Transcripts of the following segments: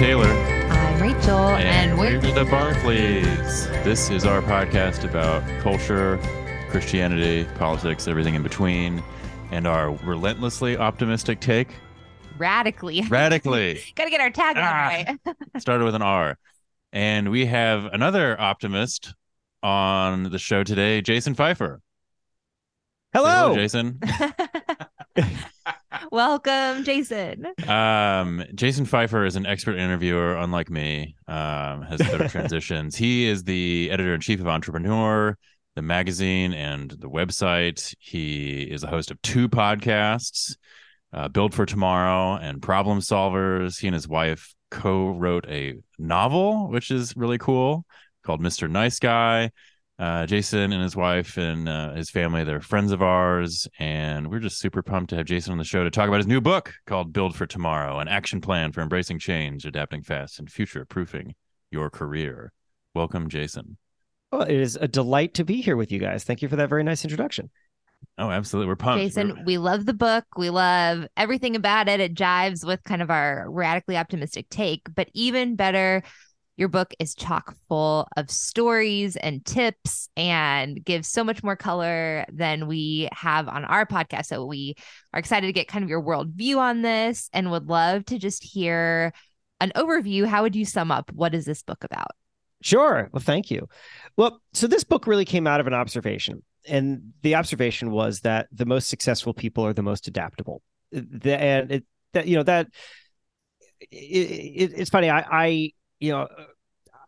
Taylor. I'm Rachel, and, And we're we're the Barkleys. This is our podcast about culture, Christianity, politics, everything in between, and our relentlessly optimistic take. radically. Radically. Gotta get our tagline Ah. right. started with an R. And we have another optimist on the show today, Jason Feifer. Say Hello. Jason. Welcome, Jason. Um, Jason Feifer is an expert interviewer, unlike me. Um, has better transitions. He is the editor in chief of Entrepreneur, the magazine, and the website. He is the host of two podcasts, uh, Build for Tomorrow and Problem Solvers. He and his wife co-wrote a novel, which is really cool, called Mr. Nice Guy. Uh, Jason and his wife and uh, his family, they're friends of ours, and we're just super pumped to have Jason on the show to talk about his new book called Build for Tomorrow, an action plan for embracing change, adapting fast, and future proofing your career. Welcome, Jason. Well, it is a delight to be here with you guys. Thank you for that very nice introduction. Oh, absolutely. We're pumped. Jason, we love the book. We love everything about it. It jives with kind of our radically optimistic take. But even better, your book is chock full of stories and tips and gives so much more color than we have on our podcast. So we are excited to get kind of your worldview on this and would love to just hear an overview. How would you sum up what is this book about? Sure. Well, thank you. Well, so this book really came out of an observation. And the observation was that the most successful people are the most adaptable. The, and it, that, you know, that it, it, it's funny. I, I, you know,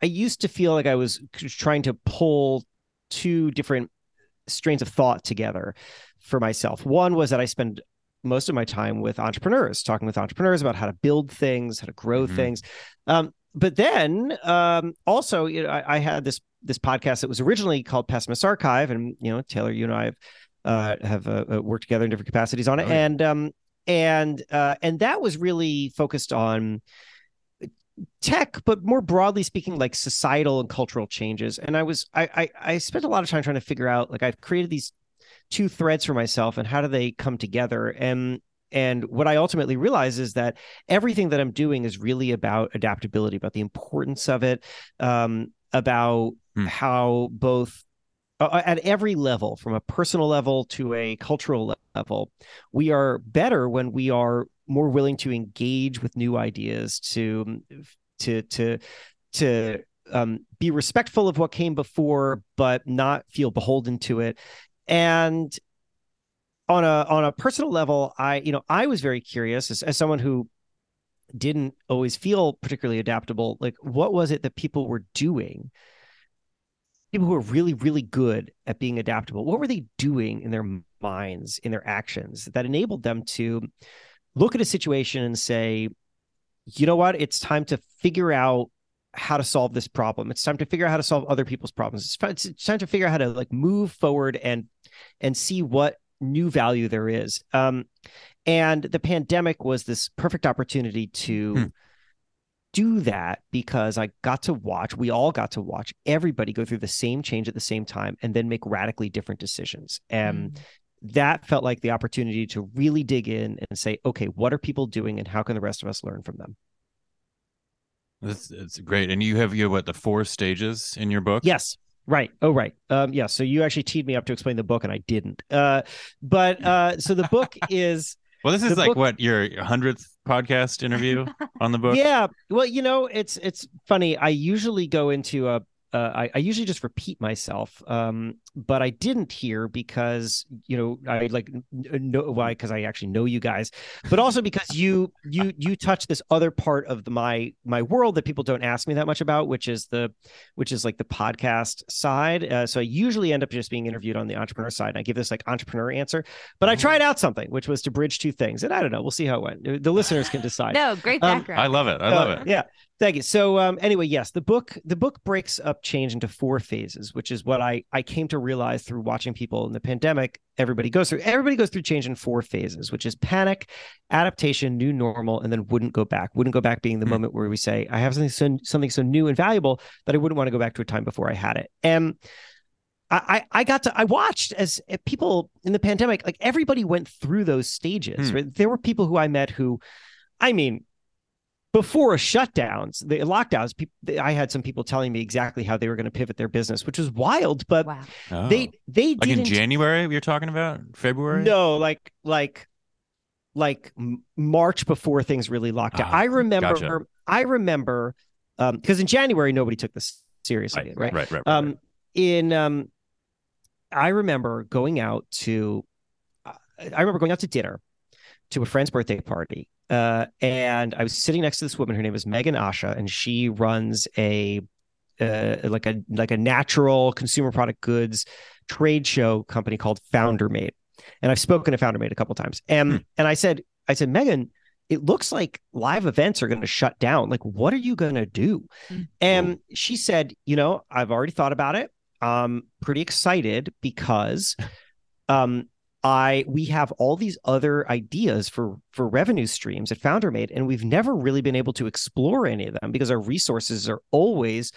I used to feel like I was trying to pull two different strains of thought together for myself. One was that I spend most of my time with entrepreneurs, talking with entrepreneurs about how to build things, how to grow Mhm. things. Um, but then um, also, you know, I, I had this this podcast that was originally called Pessimist Archive, and you know, Taylor, you and I have uh, have uh, uh, worked together in different capacities on it, Oh, yeah. and um, and uh, and that was really focused on tech, but more broadly speaking, like societal and cultural changes. And I was I, I I spent a lot of time trying to figure out like I've created these two threads for myself and how do they come together and and what I ultimately realize is that everything that I'm doing is really about adaptability, about the importance of it, um, about Hmm. how both uh, at every level, from a personal level to a cultural level, we are better when we are more willing to engage with new ideas, to to to to um, be respectful of what came before, but not feel beholden to it. And on a on a personal level, I you know I was very curious as, as someone who didn't always feel particularly adaptable. Like, what was it that people were doing? People who were really, really good at being adaptable. What were they doing in their minds, in their actions, that enabled them to look at a situation and say, you know what? It's time to figure out how to solve this problem. It's time to figure out how to solve other people's problems. It's, it's time to figure out how to like move forward and and see what new value there is. Um, and the pandemic was this perfect opportunity to Hmm. do that because I got to watch, we all got to watch everybody go through the same change at the same time and then make radically different decisions. And Mm. That felt like the opportunity to really dig in and say, okay, what are people doing and how can the rest of us learn from them? That's it's great. And you have you have what the four stages in your book? Yes. Right. Oh, right. Um, yeah. So you actually teed me up to explain the book and I didn't. Uh, but uh, so the book is Well, this is like book- what your hundredth podcast interview on the book. Yeah. Well, you know, it's it's funny. I usually go into a uh, I, I usually just repeat myself, um, but I didn't here because you know I like n- know why because I actually know you guys, but also because you you you touch this other part of the, my my world that people don't ask me that much about, which is the which is like the podcast side. Uh, so I usually end up just being interviewed on the entrepreneur side. And I give this like entrepreneur answer, but I tried out something which was to bridge two things, and I don't know. We'll see how it went. The listeners can decide. No, great Um, background. I love it. I love Uh, it. Yeah. Thank you. So um, anyway, yes, the book the book breaks up change into four phases, which is what I I came to realize through watching people in the pandemic. Everybody goes through everybody goes through change in four phases, which is panic, adaptation, new normal, and then wouldn't go back. Wouldn't go back being the Hmm. moment where we say I have something so something so new and valuable that I wouldn't want to go back to a time before I had it. And I, I I got to I watched as uh, people in the pandemic, like everybody went through those stages. Hmm. Right? There were people who I met who, I mean, before shutdowns, the lockdowns, people, I had some people telling me exactly how they were going to pivot their business, which was wild. But Wow. Oh. they they like in didn't. January you're talking about February. No, like like like March before things really locked down. Ah, I remember. gotcha. I remember because in January nobody took this seriously, right? right, right, right. Um, in um, I remember going out to, uh, I remember going out to dinner to a friend's birthday party, uh, and I was sitting next to this woman. Her name is Megan Asha, and she runs a uh, like a like a natural consumer product goods trade show company called FounderMate. And I've spoken to FounderMate a couple times, and Hmm. and I said, I said, Megan, it looks like live events are going to shut down. Like, what are you going to do? Hmm. And she said, you know, I've already thought about it. I'm pretty excited because um I we have all these other ideas for for revenue streams at FounderMate, and we've never really been able to explore any of them because our resources are always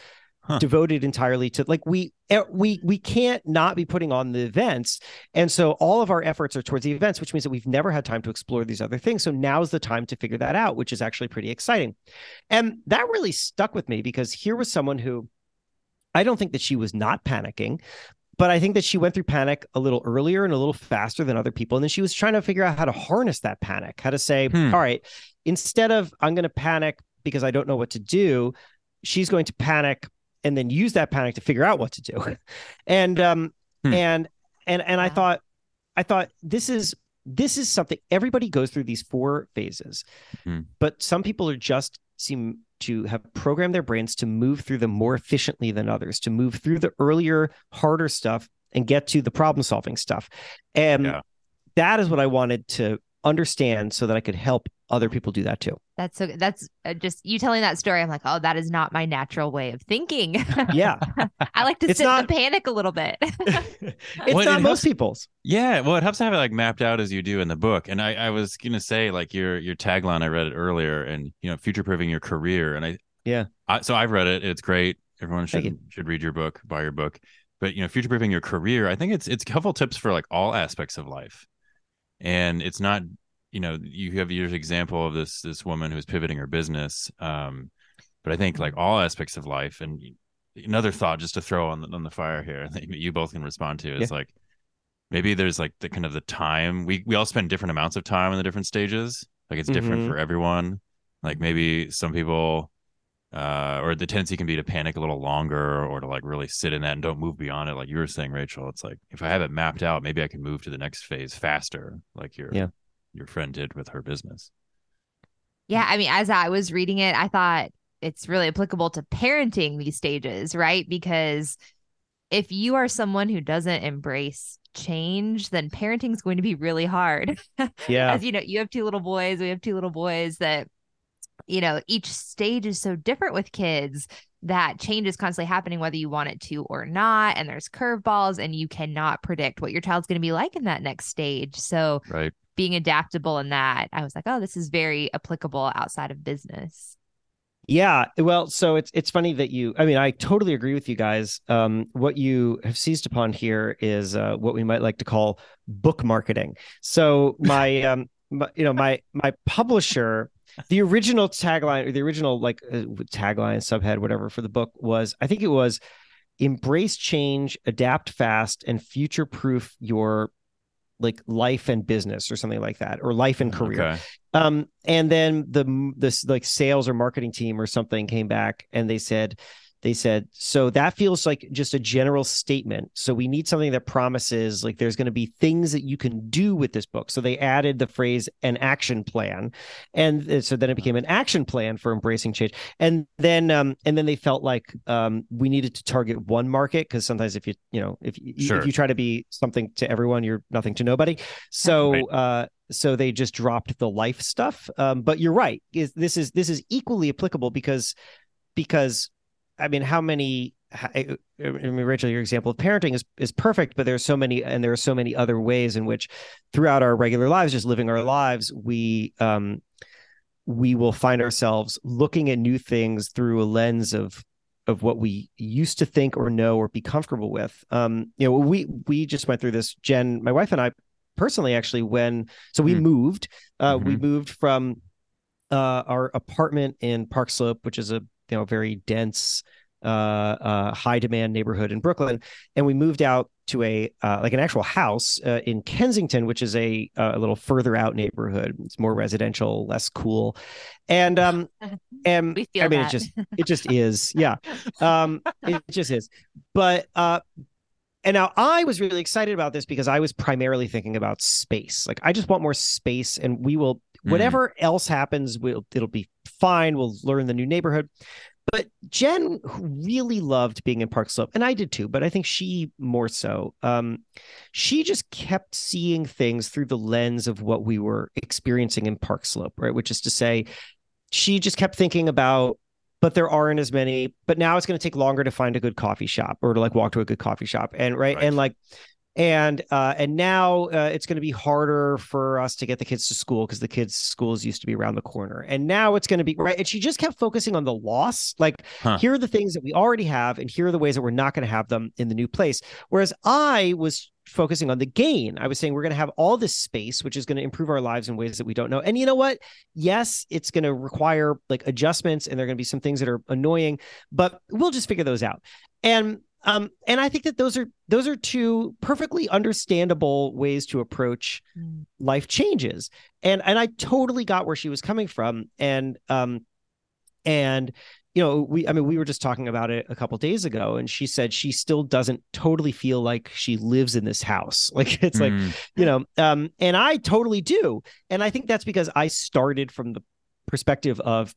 Huh. devoted entirely to like we eh, we we can't not be putting on the events. And so all of our efforts are towards the events which means that we've never had time to explore these other things. So now's the time to figure that out which is actually pretty exciting. And that really stuck with me because here was someone who I don't think that she was not panicking, but I think that she went through panic a little earlier and a little faster than other people. And then she was trying to figure out how to harness that panic, how to say, Hmm. all right, instead of I'm going to panic because I don't know what to do, she's going to panic and then use that panic to figure out what to do. and um Hmm. and and and I thought I thought this is this is something everybody goes through these four phases. Hmm. But some people are just seem to have programmed their brains to move through them more efficiently than others, to move through the earlier, harder stuff and get to the problem solving stuff. And Yeah. that is what I wanted to understand so that I could help other people do that too. That's so that's uh, just you telling that story. I'm like, oh, that is not my natural way of thinking. Yeah. I like to It's sit in the panic a little bit. it's Well, not it most helps- people's. Yeah, well, it helps to have it like mapped out as you do in the book. And I, I was gonna say like your your tagline. I read it earlier, and you know, future proofing your career. And I Yeah. I, so I've read it. It's great. Everyone should should read your book, buy your book. But you know, future proofing your career. I think it's it's helpful tips for like all aspects of life. And it's not, you know, you have your example of this this woman who's pivoting her business. Um, but I think like all aspects of life, and another thought just to throw on the, on the fire here that you both can respond to is like maybe there's like the kind of the time we we all spend different amounts of time in the different stages. Like it's different Mhm. for everyone. Like maybe some people uh or the tendency can be to panic a little longer or to like really sit in that and don't move beyond it like you were saying Rachel it's like if I have it mapped out maybe I can move to the next phase faster like your Yeah. your friend did with her business. Yeah, I mean, as I was reading it, I thought it's really applicable to parenting these stages, right? Because if you are someone who doesn't embrace change, then parenting is going to be really hard. Yeah. As you know, you have two little boys, we have two little boys that, you know, each stage is so different with kids that change is constantly happening, whether you want it to or not. And there's curveballs, and you cannot predict what your child's going to be like in that next stage. So, Right. being adaptable in that, I was like, oh, this is very applicable outside of business. Yeah, well, so it's it's funny that you. I mean, I totally agree with you guys. Um, what you have seized upon here is uh, what we might like to call book marketing. So my, um, my, you know, my my publisher, the original tagline or the original like uh, tagline, subhead, whatever for the book was, I think it was, embrace change, adapt fast, and future proof your like life and business or something like that, or life and career. Okay. Um, and then the this like sales or marketing team or something came back and they said, they said, so that feels like just a general statement. So we need something that promises like there's going to be things that you can do with this book. So they added the phrase an action plan, and uh, so then it became an action plan for embracing change. And then um and then they felt like um we needed to target one market because sometimes if you you know if you, Sure. if you try to be something to everyone, you're nothing to nobody. So Right. uh so they just dropped the life stuff um, but you're right is this is this is equally applicable because because i mean how many I mean, Rachel, your example of parenting is is perfect, but there's so many, and there are so many other ways in which, throughout our regular lives, just living our lives, we um, we will find ourselves looking at new things through a lens of of what we used to think or know or be comfortable with. Um, you know, we we just went through this. Jen, my wife and I, personally, actually, when so we Hmm. moved, uh, we Mhm. moved from uh, our apartment in Park Slope, which is a you know very dense, uh, uh, high demand neighborhood in Brooklyn, and we moved out to a uh, like an actual house uh, in Kensington, which is a uh, a little further out neighborhood. It's more residential, less cool, and um and We feel I mean that. it just it just is yeah um it just is but uh and now I was really excited about this because I was primarily thinking about space. Like I just want more space, and we will Mm. whatever else happens, we'll it'll be fine. We'll learn the new neighborhood. But Jen who really loved being in Park Slope, and I did too. But I think she more so. Um, she just kept seeing things through the lens of what we were experiencing in Park Slope, right? Which is to say, she just kept thinking about but there aren't as many but now it's going to take longer to find a good coffee shop or to like walk to a good coffee shop and right, Right. and like and uh and now uh, it's going to be harder for us to get the kids to school because the kids schools used to be around the corner. And now it's going to be right and she just kept focusing on the loss. Like Huh. here are the things that we already have and here are the ways that we're not going to have them in the new place. Whereas i was focusing on the gain. I was saying we're going to have all this space which is going to improve our lives in ways that we don't know. And you know what? Yes it's going to require like adjustments and there are going to be some things that are annoying but we'll just figure those out. And um and i think that those are those are two perfectly understandable ways to approach Mm. life changes and and i totally got where she was coming from and um and you know we i mean we were just talking about it a couple days ago and she said she still doesn't totally feel like she lives in this house like it's like Mm. you know um and i totally do and i think that's because i started from the perspective of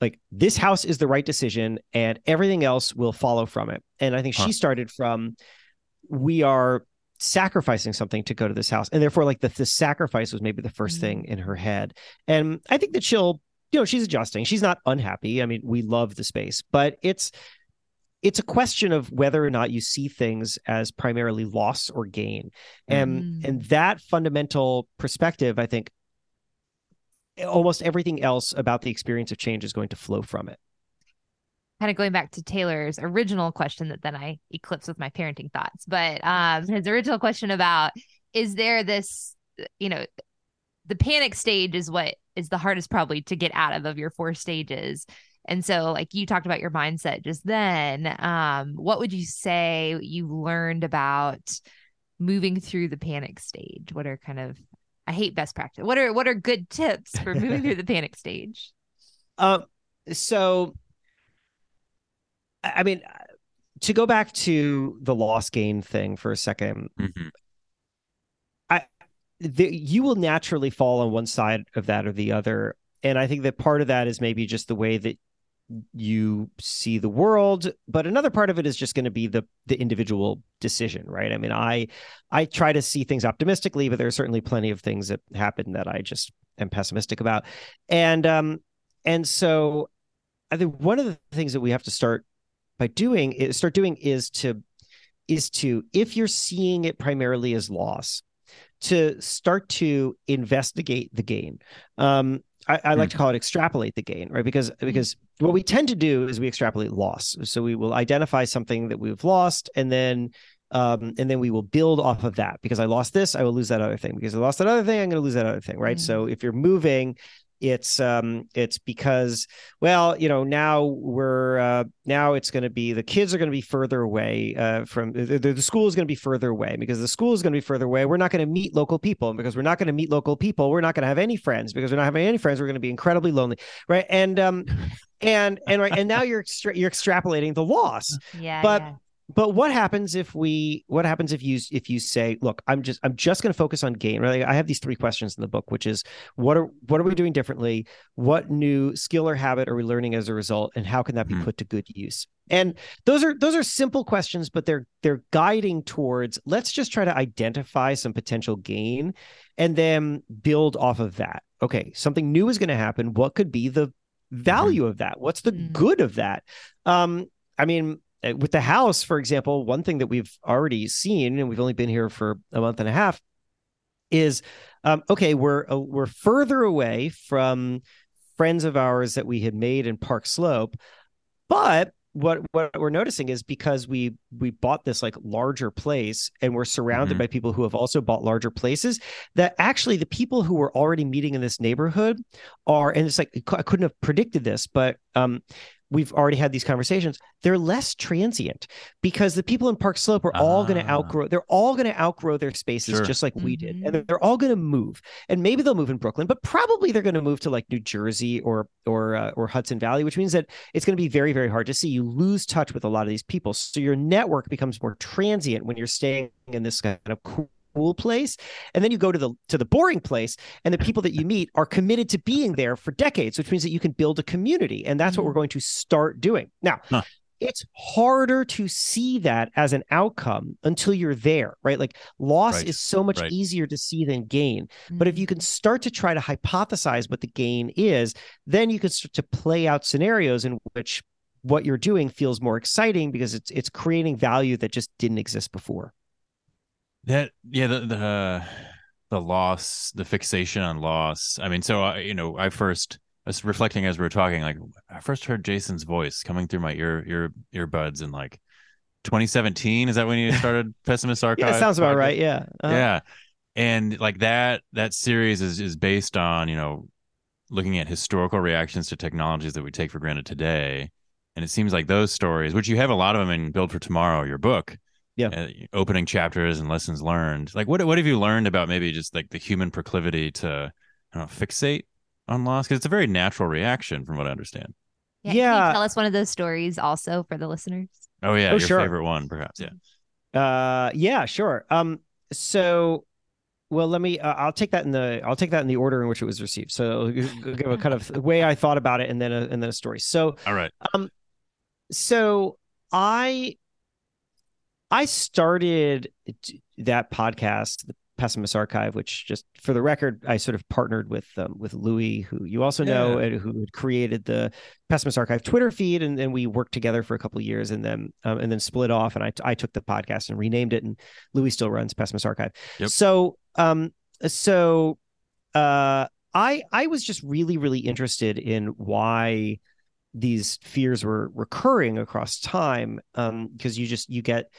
like this house is the right decision and everything else will follow from it. And i think Huh. she started from we are sacrificing something to go to this house. And therefore like the, the sacrifice was maybe the first thing in her head. And i think that she'll you know she's adjusting. She's not unhappy. I mean we love the space but it's it's a question of whether or not you see things as primarily loss or gain. And Mm. and that fundamental perspective i think almost everything else about the experience of change is going to flow from it kind of going back to Taylor's original question that then I eclipsed with my parenting thoughts. But um, his original question about is there this, you know, the panic stage is what is the hardest probably to get out of of your four stages. And so, like you talked about your mindset just then, um, what would you say you learned about moving through the panic stage? What are kind of I hate best practice. What are what are good tips for moving through the panic stage? Um, so, I I mean, to go back to the loss gain thing for a second, Mhm. the, you will naturally fall on one side of that or the other, and I think that part of that is maybe just the way that you see the world, but another part of it is just going to be the the individual decision, right? I mean, I I try to see things optimistically, but there are certainly plenty of things that happen that I just am pessimistic about, and um, and so I think one of the things that we have to start by doing is start doing is to is to if you're seeing it primarily as loss to start to investigate the gain. Um I, I like to call it extrapolate the gain right? Because because what we tend to do is we extrapolate loss. So we will identify something that we've lost and then um and then we will build off of that. Because i lost this i will lose that other thing. Because i lost that other thing i'm going to lose that other thing right? Mm. so if you're moving it's um it's because well you know now we're uh now it's going to be the kids are going to be further away uh from the, the, school is going to be further away because the school is going to be further away. We're not going to meet local people. And because we're not going to meet local people we're not going to have any friends. Because we're not having any friends we're going to be incredibly lonely. Right? And um and and right and now you're extra- you're extrapolating the loss. Yeah, But- yeah. But what happens if we what happens if you if you say look i'm just i'm just going to focus on gain right? I have these three questions in the book which is what are what are we doing differently? What new skill or habit are we learning as a result and how can that be Hmm. put to good use? And those are those are simple questions but they're they're guiding towards let's just try to identify some potential gain and then build off of that. Okay something new is going to happen. What could be the value of that? What's the Mm. good of that? Um i mean with the house, for example, one thing that we've already seen, and we've only been here for a month and a half, is um, okay. We're uh, we're further away from friends of ours that we had made in Park Slope, but what what we're noticing is because we we bought this like larger place and we're surrounded Mhm. by people who have also bought larger places that actually the people who were already meeting in this neighborhood are and it's like I couldn't have predicted this but um we've already had these conversations they're less transient because the people in Park Slope are all going to Ah. outgrow they're all going to outgrow their spaces Sure. just like we did and Mhm. they're, they're all going to move and maybe they'll move in Brooklyn but probably they're going to move to like New Jersey or or uh, or Hudson Valley which means that it's going to be very very hard to see you lose touch with a lot of these people so your network becomes more transient when you're staying in this kind of cool cool place and then you go to the to the boring place and the people that you meet are committed to being there for decades which means that you can build a community and that's what we're going to start doing now Huh. it's harder to see that as an outcome until you're there right like loss Right. is so much Right. easier to see than gain but Mm-hmm. if you can start to try to hypothesize what the gain is, then you can start to play out scenarios in which what you're doing feels more exciting because it's it's creating value that just didn't exist before. That yeah, the the the loss, the fixation on loss. I mean, so I, you know, I first I was reflecting as we were talking, like I first heard Jason's voice coming through my ear ear earbuds in like 2017. Is that when you started Pessimist Archive? Yeah, it sounds about podcast? right. Yeah. Uh, yeah and like that that series is is based on you know looking at historical reactions to technologies that we take for granted today and it seems like those stories which you have a lot of them in build for tomorrow your book Yeah. uh, opening chapters and lessons learned like what what have you learned about maybe just like the human proclivity to I don't know, fixate on loss because it's a very natural reaction from what i understand yeah, Can Yeah. you tell us one of those stories also for the listeners? oh yeah Oh, your sure. favorite one perhaps yeah Uh, yeah, sure. Um, so, well, let me. Uh, I'll take that in the. I'll take that in the order in which it was received. So, give give a kind of way I thought about it, and then a, and then a story. So, all right um so I I started that podcast, the Pessimist Archive, which just for the record, I sort of partnered with um, with Louis, who you also know, Yeah. and who had created the Pessimist Archive Twitter feed, and then we worked together for a couple of years, and then um, and then split off, and I I took the podcast and renamed it, and Louis still runs Pessimist Archive. Yep. So um so uh I I was just really really interested in why these fears were recurring across time um because you just you get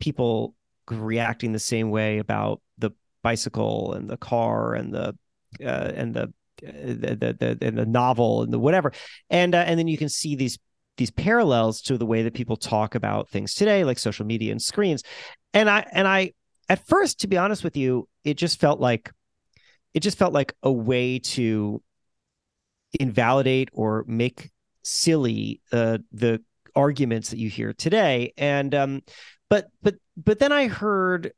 people reacting the same way about the bicycle and the car and the uh, and the, the the the and the novel and the whatever. And uh, and then you can see these these parallels to the way that people talk about things today like social media and screens. And i and i at first to be honest with you it just felt like it just felt like a way to invalidate or make silly uh, the arguments that you hear today. And um but but but then i heard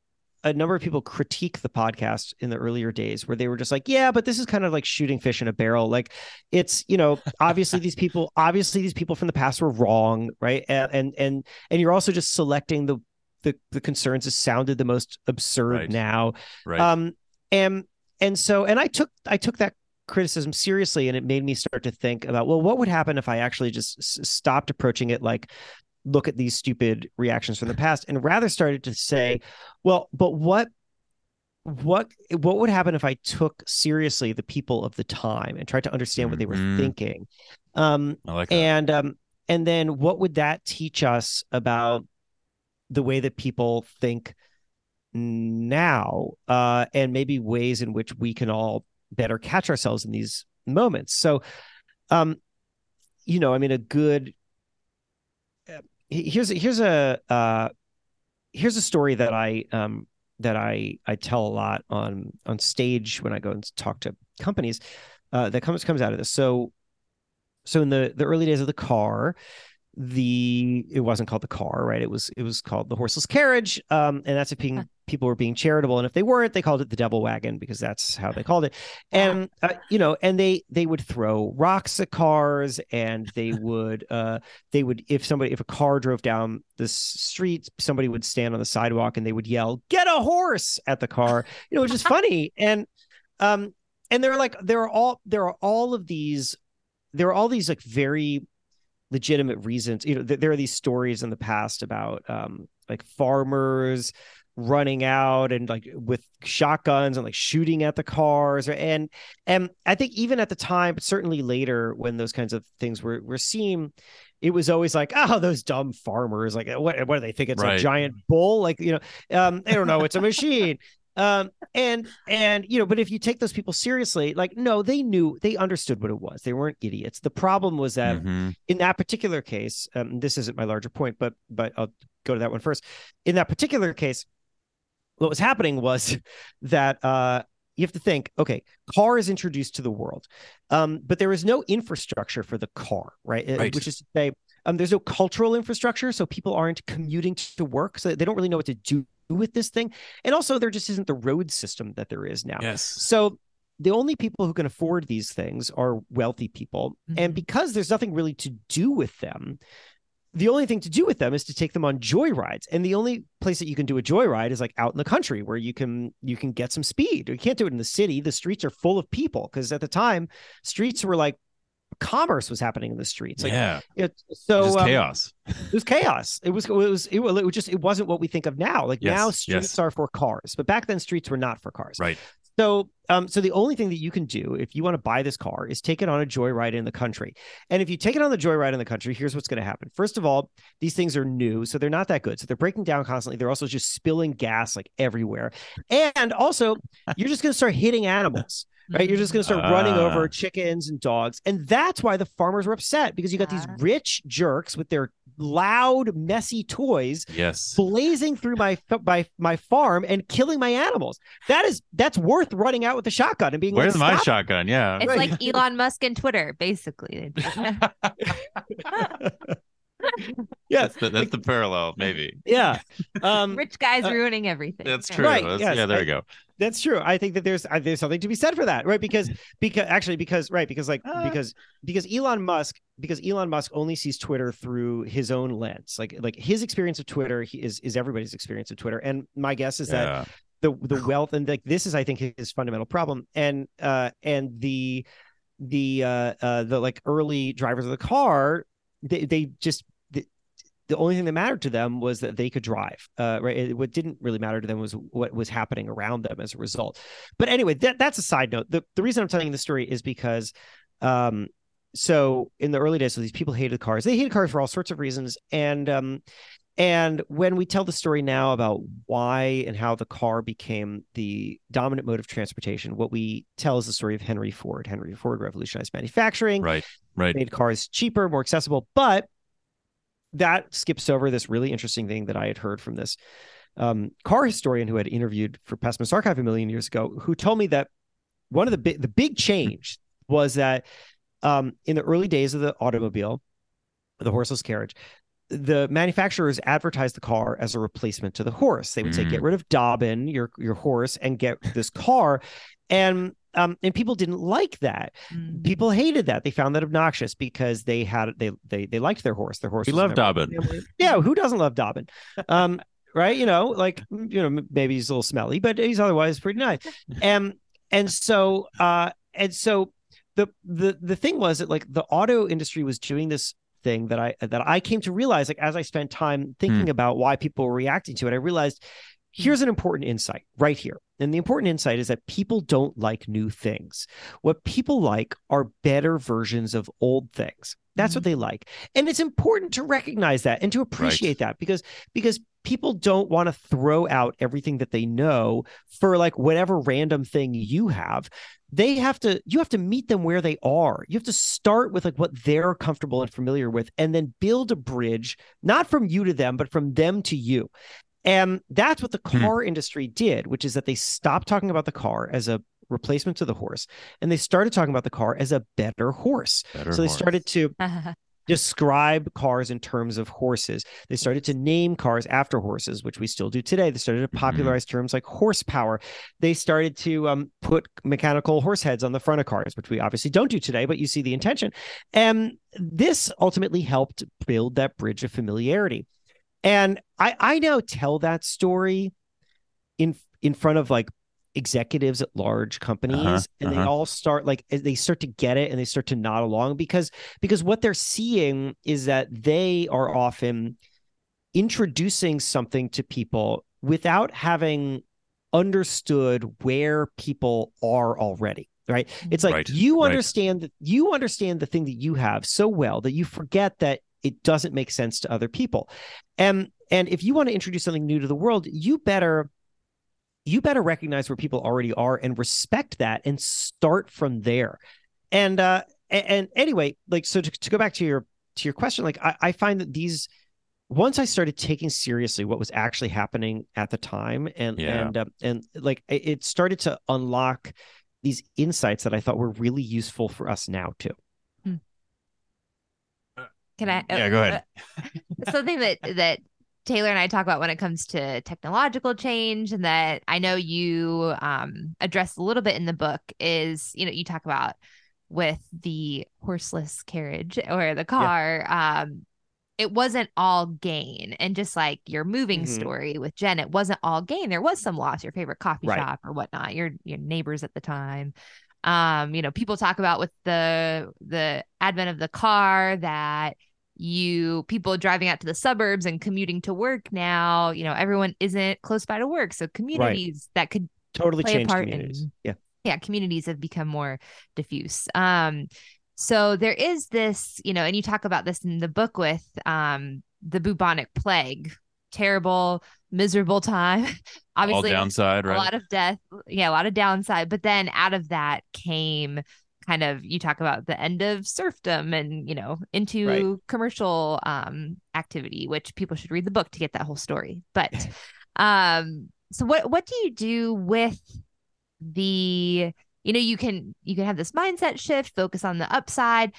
a number of people critique the podcast in the earlier days where they were just like yeah but this is kind of like shooting fish in a barrel. Like it's you know obviously these people obviously these people from the past were wrong right? And and and, and you're also just selecting the the, the concerns that sounded the most absurd Right. now. Right. Um and and so and i took i took that criticism seriously and it made me start to think about well what would happen if i actually just s- stopped approaching it like look at these stupid reactions from the past and rather started to say well but what what what would happen if i took seriously the people of the time and tried to understand what they were Mhm. thinking? Um i like and um and then what would that teach us about the way that people think now? Uh and maybe ways in which we can all better catch ourselves in these moments. So um you know i mean a good here's here's a uh here's a story that i um that i i tell a lot on on stage when i go and talk to companies uh that comes comes out of this. So so in the the early days of the car the it wasn't called the car right? It was it was called the horseless carriage um and that's if being, Huh. people were being charitable and if they weren't they called it the devil wagon because that's how they called it. And uh, you know and they they would throw rocks at cars and they would uh they would if somebody if a car drove down the street somebody would stand on the sidewalk and they would yell get a horse! at the car you know which is funny. And um and they're like there are all there are all of these there are all these like very legitimate reasons you know th- there are these stories in the past about um like farmers running out and like with shotguns and like shooting at the cars or, and and i think even at the time but certainly later when those kinds of things were were seen it was always like, oh, those dumb farmers. Like, what, what do they think? It's Right. a giant bull? Like, you know, um, I don't know. It's a machine. Um, and and you know, but if you take those people seriously, like, no, they knew, they understood what it was. They weren't idiots. The problem was that Mhm. in that particular case, um, this isn't my larger point, but but I'll go to that one first. In that particular case, what was happening was that uh, you have to think, okay, car is introduced to the world, um, but there is no infrastructure for the car, right? Uh, Right. Which is to say, um, there's no cultural infrastructure, so people aren't commuting to work, so they don't really know what to do with this thing, and also there just isn't the road system that there is now. Yes. So the only people who can afford these things are wealthy people. And Mhm. because there's nothing really to do with them, the only thing to do with them is to take them on joyrides. And the only place that you can do a joyride is like out in the country where you can you can get some speed. You can't do it in the city. The streets are full of people because at the time streets were like commerce was happening in the streets. Like yeah. it, so um, chaos. it was chaos. It was it was it, was- just it wasn't what we think of now. Like now streets yes. are for cars, but back then streets were not for cars. Right. So, um, so the only thing that you can do if you want to buy this car is take it on a joyride in the country. And if you take it on the joyride in the country, here's what's going to happen. First of all, these things are new, so they're not that good. So they're breaking down constantly. They're also just spilling gas like everywhere. And also, you're just going to start hitting animals. Right, you're just going to start running Ah. over chickens and dogs, and that's why the farmers were upset because you got these Ah. rich jerks with their loud, messy toys Yes. blazing through my my my farm and killing my animals. That is that's worth running out with a shotgun and being Where's like, my "Stop shotgun? Yeah. It's Right. like Elon Musk and Twitter, basically. Yeah, That's the, that's the parallel, maybe. yeah. Um, Rich guys uh, ruining everything. That's true. Right, That's- yes, yeah, there I- you go. that's true. I think that there's uh, there's something to be said for that, right? Because because actually because right because like Uh. because because Elon Musk because Elon Musk only sees Twitter through his own lens. Like like his experience of Twitter is is everybody's experience of Twitter. And my guess is that Yeah. the the wealth and like this is I think his fundamental problem and uh and the the uh uh the like early drivers of the car they they just the, the only thing that mattered to them was that they could drive uh right? It- what didn't really matter to them was what was happening around them as a result. But anyway that that's a side note. The the reason I'm telling you the story is because um so in the early days so these people hated cars. They hated cars for all sorts of reasons. And um and when we tell the story now about why and how the car became the dominant mode of transportation, what we tell is the story of Henry Ford. Henry Ford revolutionized manufacturing, Right. Right. made cars cheaper, more accessible. But that skips over this really interesting thing that I had heard from this um, car historian who had interviewed for Pessimist Archive a million years ago, who told me that one of the big the big change was that um, in the early days of the automobile, the horseless carriage, the manufacturers advertised the car as a replacement to the horse. They would say, Mm. "Get rid of Dobbin, your your horse, and get this car," and um, and people didn't like that. Mm. People hated that. They found that obnoxious because they had they they they liked their horse. Their horse. We was love a member of Dobbin. family. Yeah, who doesn't love Dobbin? Um, right? You know, like you know, maybe he's a little smelly, but he's otherwise pretty nice. And and so uh and so the the the thing was that like the auto industry was doing this thing that I that I came to realize like as I spent time thinking hmm. about why people were reacting to it, I realized hmm. here's an important insight right here. And the important insight is that people don't like new things. What people like are better versions of old things. That's what they like. And it's important to recognize that and to appreciate that because because people don't want to throw out everything that they know for like whatever random thing you have. They have to you have to meet them where they are. You have to start with like what they're comfortable and familiar with and then build a bridge not from you to them but from them to you. And that's what the Hmm. car industry did, which is that they stopped talking about the car as a replacement to the horse and they started talking about the car as a better horse. Better so they horse. started to describe cars in terms of horses. They started to name cars after horses, which we still do today. They started to Mhm. popularize terms like horsepower. They started to um, put mechanical horse heads on the front of cars, which we obviously don't do today, but you see the intention. And this ultimately helped build that bridge of familiarity. And I, I now tell that story in in front of like executives at large companies and they uh-huh. all start like they start to get it and they start to nod along because because what they're seeing is that they are often introducing something to people without having understood where people are already right it's like Right, you right. understand that you understand the thing that you have so well that you forget that it doesn't make sense to other people. And and if you want to introduce something new to the world, you better you better recognize where people already are and respect that and start from there. And uh and, and anyway, like so to, to go back to your to your question, like I, I find that these once I started taking seriously what was actually happening at the time, and Yeah. and uh, and like it it started to unlock these insights that I thought were really useful for us now too. Can I? Yeah, go ahead. uh, something that that Taylor and I talk about when it comes to technological change, and that I know you um, address a little bit in the book is you know you talk about with the horseless carriage or the car. Um, it wasn't all gain, and just like your moving Mhm. story with Jen, it wasn't all gain. There was some loss. Your favorite coffee Right. shop or whatnot. Your your neighbors at the time um you know people talk about with the the advent of the car that you people driving out to the suburbs and commuting to work now you know everyone isn't close by to work so communities that could Totally play a part communities. in- yeah. yeah communities have become more diffuse um so there is this you know and you talk about this in the book with um the bubonic plague terrible miserable time All obviously downside, a right? lot of death yeah a lot of downside but then out of that came kind of you talk about the end of serfdom and you know into Right. commercial um activity which people should read the book to get that whole story but um so what what do you do with the you know you can you can have this mindset shift focus on the upside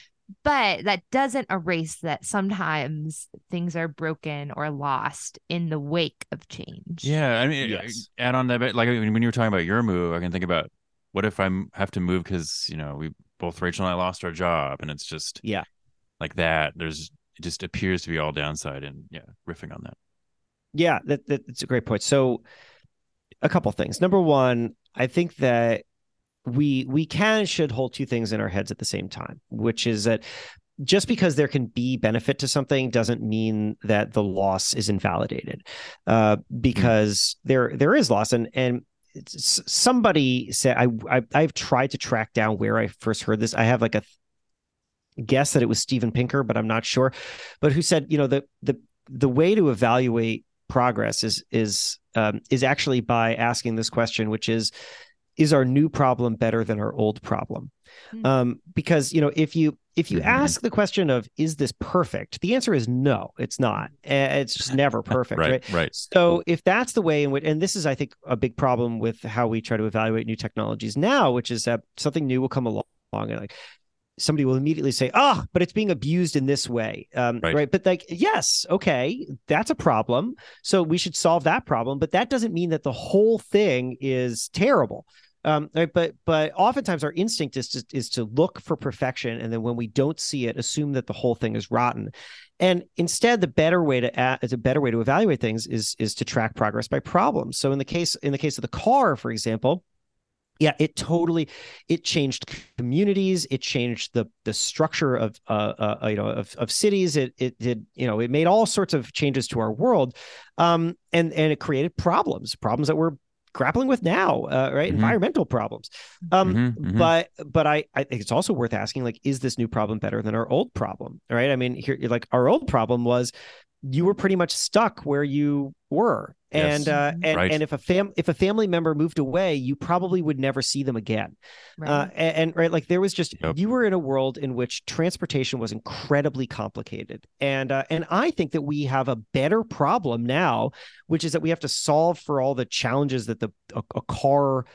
but that doesn't erase that sometimes things are broken or lost in the wake of change Yeah, I mean, Yes. add on that, bit, like when when you were talking about your move, I can think about what if I have to move because you know we both Rachel and I lost our job, and it's just Yeah. like that. There's it just appears to be all downside, and yeah, riffing on that. Yeah, that, that that's a great point. So, a couple things. Number one, I think that we we can and should hold two things in our heads at the same time, which is that just because there can be benefit to something doesn't mean that the loss is invalidated, uh, because there there is loss, and and somebody said I, I I've tried to track down where I first heard this. I have like a guess that it was Steven Pinker, but I'm not sure. But who said you know the the the way to evaluate progress is is um, is actually by asking this question, which is is our new problem better than our old problem? Hmm. Um, because you know if you if you Mhm. ask the question of is this perfect, the answer is no, it's not. Uh, It's just never perfect, right? right, right. So if that's the way in which, and this is, I think, a big problem with how we try to evaluate new technologies now, which is that something new will come along and like somebody will immediately say, "Ah, but it's being abused in this way," um, Right. right. But like, yes, okay, that's a problem. So we should solve that problem, but that doesn't mean that the whole thing is terrible. Um, right, but but oftentimes our instinct is to is to look for perfection, and then when we don't see it, assume that the whole thing is rotten. And instead, the better way to a better way to evaluate things is is to track progress by problems. So in the case in the case of the car, for example, yeah, it totally it changed communities. It changed the the structure of uh, uh you know of of cities. It it did you know it made all sorts of changes to our world, um and and it created problems problems that we're grappling with now, uh, right? Mhm. Environmental problems. Um, Mhm, mhm. but but I I think it's also worth asking like, is this new problem better than our old problem? Right? I mean, here like our old problem was you were pretty much stuck where you were. Yes. And uh, Mhm. and Right. and if a fam if a family member moved away, you probably would never see them again. right Uh, and, and right, like there was just Yep. you were in a world in which transportation was incredibly complicated, and uh, and I think that we have a better problem now, which is that we have to solve for all the challenges that the a, a car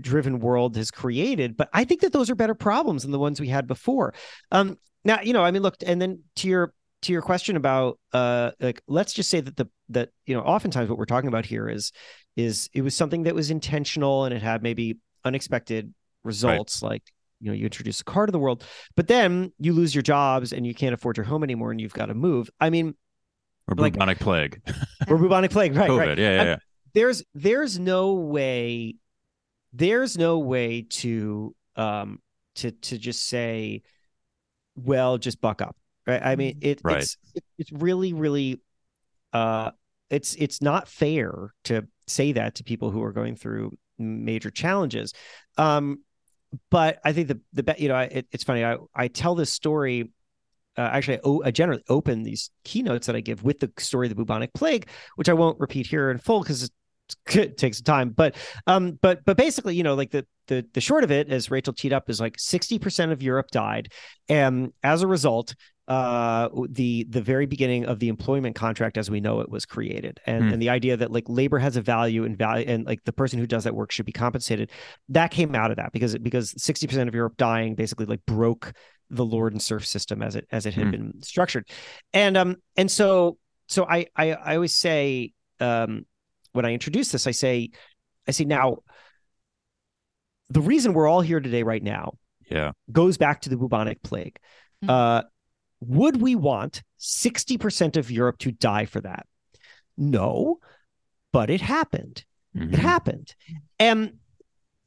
driven world has created. But I think that those are better problems than the ones we had before. Um, now you know, I mean, look, and then to your to your question about uh like let's just say that the that you know oftentimes what we're talking about here is is it was something that was intentional and it had maybe unexpected results like you know you introduce a car to the world but then you lose your jobs and you can't afford your home anymore and you've got to move. I mean Or like- bubonic plague, we're bubonic plague right COVID. right Yeah, yeah, I'm- yeah. there's there's no way there's no way to um to to just say well just buck up right i mean it, Right. it's it, it's really really uh it's it's not fair to say that to people who are going through major challenges um but i think the the you know I, it, it's funny i i tell this story uh, actually, I, I, generally open these keynotes that I give with the story of the bubonic plague, which I won't repeat here in full because it takes time. But um, but but basically, you know, like the the the short of it, as Rachel teed up, is like sixty percent of Europe died, and as a result, uh the the very beginning of the employment contract as we know it was created and mm. and the idea that like labor has a value and value and like the person who does that work should be compensated that came out of that because because 60% of Europe dying basically like broke the lord and serf system as it as it had mm. been structured and um and so so I, I i always say um when i introduce this i say i say now the reason we're all here today right now yeah goes back to the bubonic plague mm. uh would we want 60% of Europe to die for that? No, but it happened. Mm-hmm. It happened. And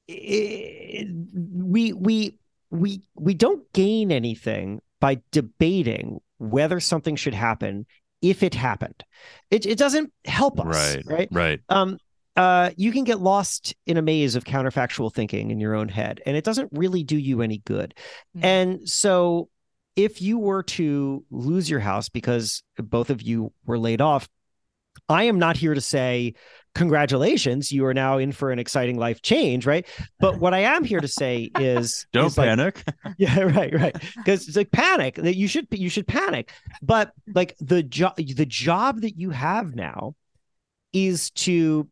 it, we we we we don't gain anything by debating whether something should happen if it happened. It it doesn't help us, right? Right. Right. Um uh, you can get lost in a maze of counterfactual thinking in your own head, and it doesn't really do you any good. Mm-hmm. And so if you were to lose your house because both of you were laid off, I am not here to say, congratulations, you are now in for an exciting life change, right? But what I am here to say is don't is panic. Like, yeah, right, right. Because it's like panic that you should you should panic. But like the job the job that you have now is to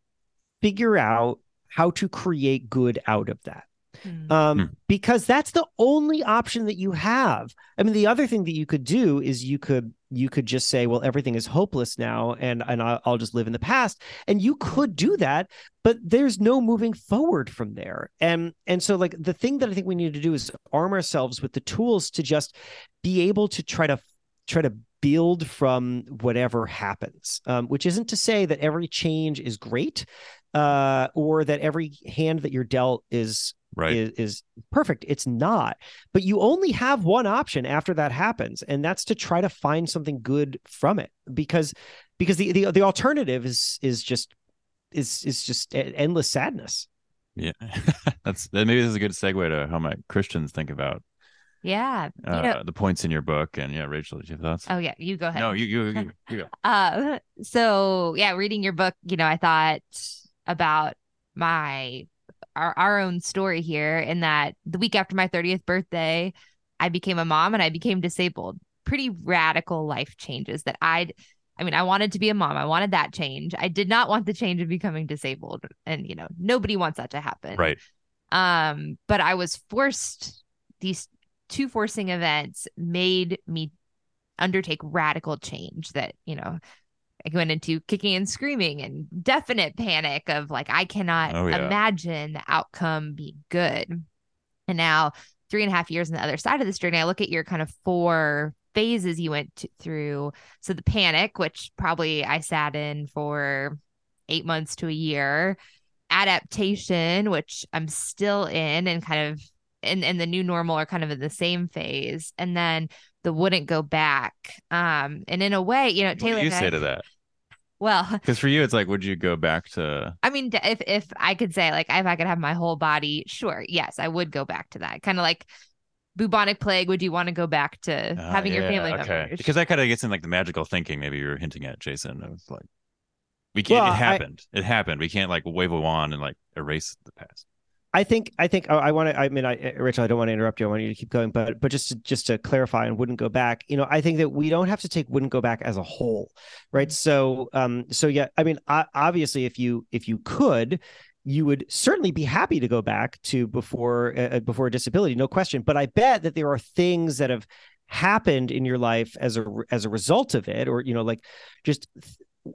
figure out how to create good out of that. Mm. Um, mm. because that's the only option that you have. I mean, the other thing that you could do is you could you could just say, well, everything is hopeless now, and and I'll just live in the past, and you could do that, but there's no moving forward from there. And and so like the thing that I think we need to do is arm ourselves with the tools to just be able to try to try to build from whatever happens um, which isn't to say that every change is great uh, or that every hand that you're dealt is right. is, is perfect. It's not. But you only have one option after that happens, and that's to try to find something good from it. Because because the the, the alternative is is just is is just endless sadness. Yeah, that's that maybe this is a good segue to how my Christians think about yeah. Uh, know, the points in your book. And yeah, Rachel, did you have thoughts? Oh yeah, you go ahead. No, you you, you, you go. uh so yeah, reading your book, you know, I thought about my our, our own story here in that the week after my 30th birthday, I became a mom and I became disabled. Pretty radical life changes that I'd I mean, I wanted to be a mom. I wanted that change. I did not want the change of becoming disabled. And, you know, nobody wants that to happen. Right. Um, but I was forced, these two forcing events made me undertake radical change that, you know, I went into kicking and screaming and definite panic of like, I cannot oh, yeah. imagine the outcome being good. And now, three and a half years on the other side of this journey, I look at your kind of four phases you went to, through. So, the panic, which probably I sat in for eight months to a year, adaptation, which I'm still in and kind of and, and the new normal are kind of in the same phase. And then the wouldn't go back. Um, and in a way, you know, Taylor, what do you say I, to that? Well, because for you, it's like, would you go back to? I mean, if if I could say like if I could have my whole body, sure, yes, I would go back to that. Kind of like bubonic plague. Would you want to go back to uh, having yeah, your family okay. members? Because that kind of gets in like the magical thinking. Maybe you were hinting at Jason. It was like, we can't. Well, it happened. I, it happened. We can't like wave a wand and like erase the past. I think I think I want to. I mean, I, Rachel, I don't want to interrupt you. I want you to keep going, but but just to, just to clarify and wouldn't go back. You know, I think that we don't have to take wouldn't go back as a whole, right? So um, so yeah, I mean, obviously, if you if you could, you would certainly be happy to go back to before uh, uh, before disability, no question. But I bet that there are things that have happened in your life as a as a result of it, or you know, like just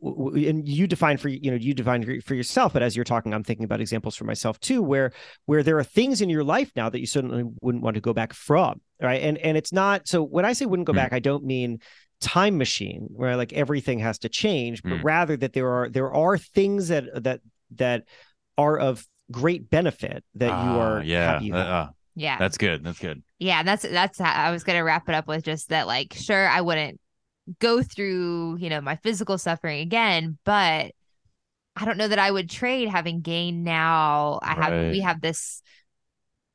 and you define for you know you define for yourself but as you're talking i'm thinking about examples for myself too where where there are things in your life now that you certainly wouldn't want to go back from right? And and it's not so when i say wouldn't go mm. back i don't mean time machine where like everything has to change but mm. rather that there are there are things that that that are of great benefit that uh, you are yeah you uh, uh, yeah. That's good that's good. Yeah that's that's how i was gonna wrap it up with just that like sure i wouldn't go through, you know, my physical suffering again, but I don't know that I would trade having gained now. I have we have this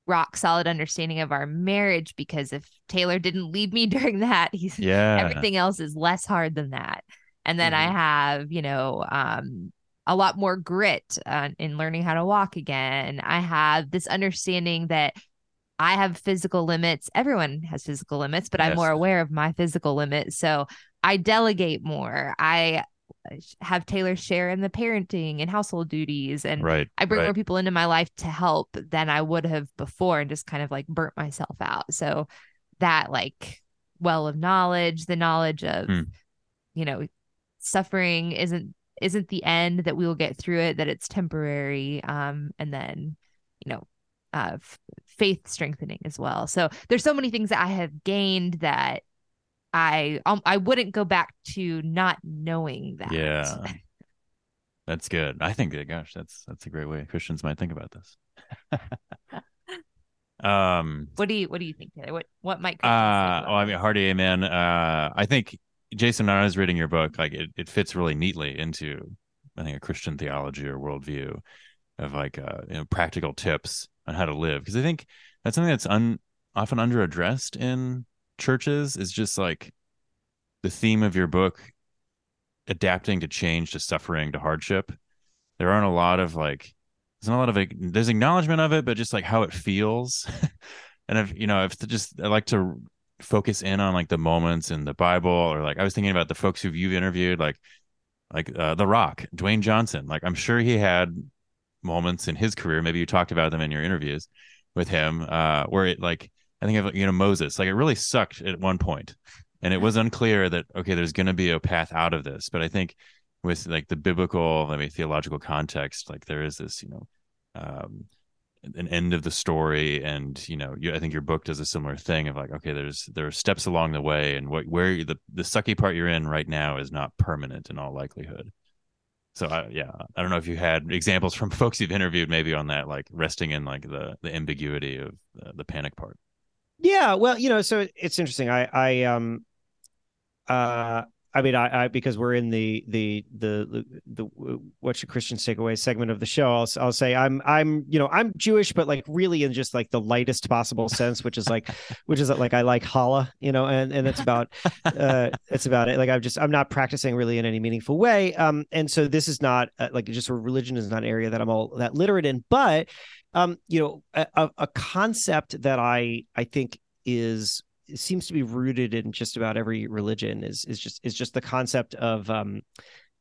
rock solid understanding of our marriage because if Taylor didn't leave me during that, he's Yeah. everything else is less hard than that. And then I Mhm. have, you know, um, a lot more grit uh, in learning how to walk again. I have this understanding that I have physical limits. Everyone has physical limits, but I'm more aware of my physical limits. So I delegate more. I uh, have Taylor share in the parenting and household duties and right. I bring right. more people into my life to help than I would have before and just kind of like burnt myself out. So that like well of knowledge, the knowledge of, Hmm. you know, suffering isn't isn't the end that we will get through it, that it's temporary. Um, and then, you know, uh faith strengthening as well. So there's so many things that I have gained that I um, I wouldn't go back to not knowing that. Yeah. That's good. I think that gosh, that's that's a great way Christians might think about this. um What do you what do you think, Taylor? What what might uh Christians think well, I mean hearty amen. Uh I think Jason when I was reading your book, like it, it fits really neatly into I think a Christian theology or worldview of like uh you know practical tips on how to live. Because I think that's something that's un often under addressed in churches is just like the theme of your book adapting to change to suffering to hardship there aren't a lot of like there's not a lot of like, there's acknowledgement of it but just like how it feels and if you know if to just i like to focus in on like the moments in the bible or like i was thinking about the folks who you've interviewed like like uh, the rock dwayne johnson like i'm sure he had moments in his career maybe you talked about them in your interviews with him uh where it like i think of you know moses like it really sucked at one point and it was unclear that okay there's going to be a path out of this but i think with like the biblical i mean theological context like there is this you know um an end of the story and you know you, i think your book does a similar thing of like okay there's there are steps along the way and what where the the sucky part you're in right now is not permanent in all likelihood so I, yeah i don't know if you had examples from folks you've interviewed maybe on that like resting in like the the ambiguity of the, the panic part Yeah, well, you know, so it's interesting. I, I, um, uh, I mean, I, I, because we're in the, the, the, the, the what should Christians take away segment of the show. I'll, I'll say I'm, I'm, you know, I'm Jewish, but like really in just like the lightest possible sense, which is like, which is like I like challah, you know, and and that's about, uh, it's about it. Like I'm just, I'm not practicing really in any meaningful way. Um, and so this is not uh, like just religion is not an area that I'm all that literate in, but um, you know, a, a concept that I I think is seems to be rooted in just about every religion is is just is just the concept of um,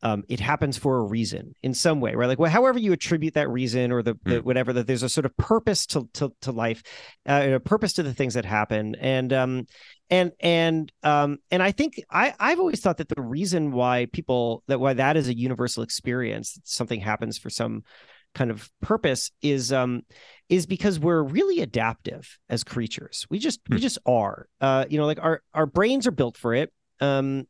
um, it happens for a reason in some way, right? Like, well, however you attribute that reason or the, the whatever, that there's a sort of purpose to to, to life, uh, a purpose to the things that happen, and um, and and um, and I think I I've always thought that the reason why people that why that is a universal experience, something happens for some kind of purpose is um is because we're really adaptive as creatures we just we Hmm. just are uh you know like our our brains are built for it um